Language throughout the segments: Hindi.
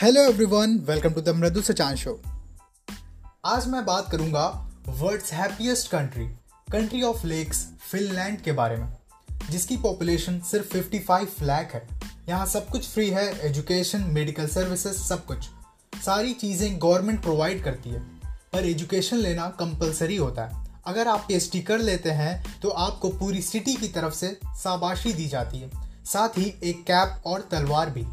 Hello everyone welcome to the Mridu Sachan show आज मैं बात करूँगा world's happiest country country of lakes Finland के बारे में, जिसकी पॉपुलेशन सिर्फ़ 55 लाख है। यहाँ सब कुछ फ्री है एजुकेशन मेडिकल सर्विसेज़ सब कुछ। सारी चीज़ें गवर्नमेंट प्रोवाइड करती है, पर एजुकेशन लेना कंपलसरी होता है। अगर आप पी कर लेते हैं तो आपको पूरी सिटी की तरफ़ से शाबाशी दी जाती है। साथ ही एक कैप और तलवार भी।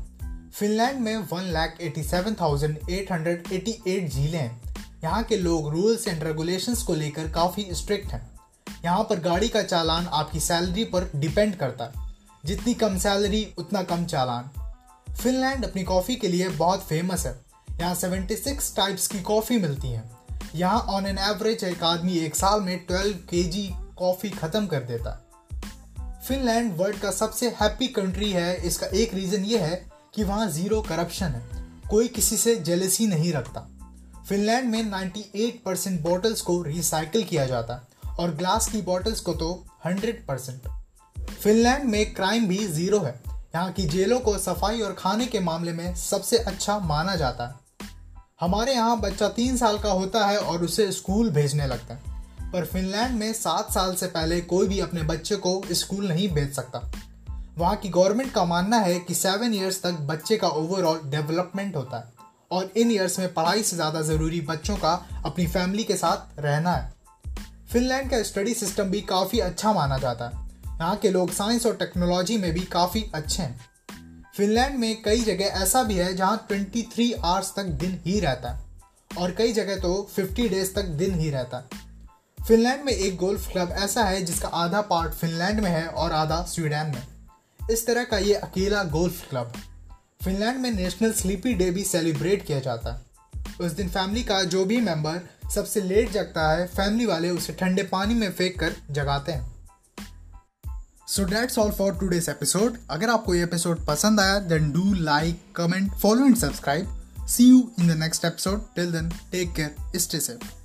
फिनलैंड में one lakh eighty seven thousand eight hundred eighty eight झीलें हैं। यहाँ के लोग रूल्स एंड रेगुलेशंस को लेकर काफ़ी स्ट्रिक्ट हैं। यहाँ पर गाड़ी का चालान आपकी सैलरी पर डिपेंड करता है। जितनी कम सैलरी, उतना कम चालान। फिनलैंड अपनी कॉफ़ी के लिए बहुत फ़ेमस है। यहाँ 76 टाइप्स की कॉफ़ी मिलती हैं। यहाँ ऑन एन एवरेज एक आदमी एक साल में 12 के कॉफ़ी ख़त्म कर देता है। फिनलैंड वर्ल्ड का सबसे हैप्पी कंट्री है। इसका एक रीज़न ये है कि वहाँ ज़ीरो करप्शन है। कोई किसी से जेलसी नहीं रखता। फिनलैंड में 98 परसेंट बॉटल्स को रिसाइकिल किया जाता और ग्लास की बॉटल्स को तो 100 परसेंट फिनलैंड में क्राइम भी ज़ीरो है। यहाँ की जेलों को सफ़ाई और खाने के मामले में सबसे अच्छा माना जाता है। हमारे यहाँ बच्चा तीन साल का होता है और उसे स्कूल भेजने लगता है। पर फिनलैंड में सात साल से पहले कोई भी अपने बच्चे को स्कूल नहीं भेज सकता। वहाँ की गवर्नमेंट का मानना है कि सेवन ईयर्स तक बच्चे का ओवरऑल डेवलपमेंट होता है और इन ईयर्स में पढ़ाई से ज़्यादा ज़रूरी बच्चों का अपनी फैमिली के साथ रहना है। फिनलैंड का स्टडी सिस्टम भी काफ़ी अच्छा माना जाता है। यहाँ के लोग साइंस और टेक्नोलॉजी में भी काफ़ी अच्छे हैं। फिनलैंड में कई जगह ऐसा भी है जहाँ 23 आवर्स तक दिन ही रहता है और कई जगह तो 50 डेज़ तक दिन ही रहता है। फिनलैंड में एक गोल्फ क्लब ऐसा है जिसका आधा पार्ट फिनलैंड में है और आधा स्वीडन में। इस तरह का ये अकेला गोल्फ क्लब फिनलैंड में नेशनल स्लीपी डे भी सेलिब्रेट किया जाता है। उस दिन फैमिली का जो भी मेंबर सबसे लेट जगता है, फैमिली वाले उसे ठंडे पानी में फेंक कर जगाते हैं। So that's all for today's episode अगर आपको ये एपिसोड पसंद आया then do like comment follow and subscribe see you in the next episode till then take care stay safe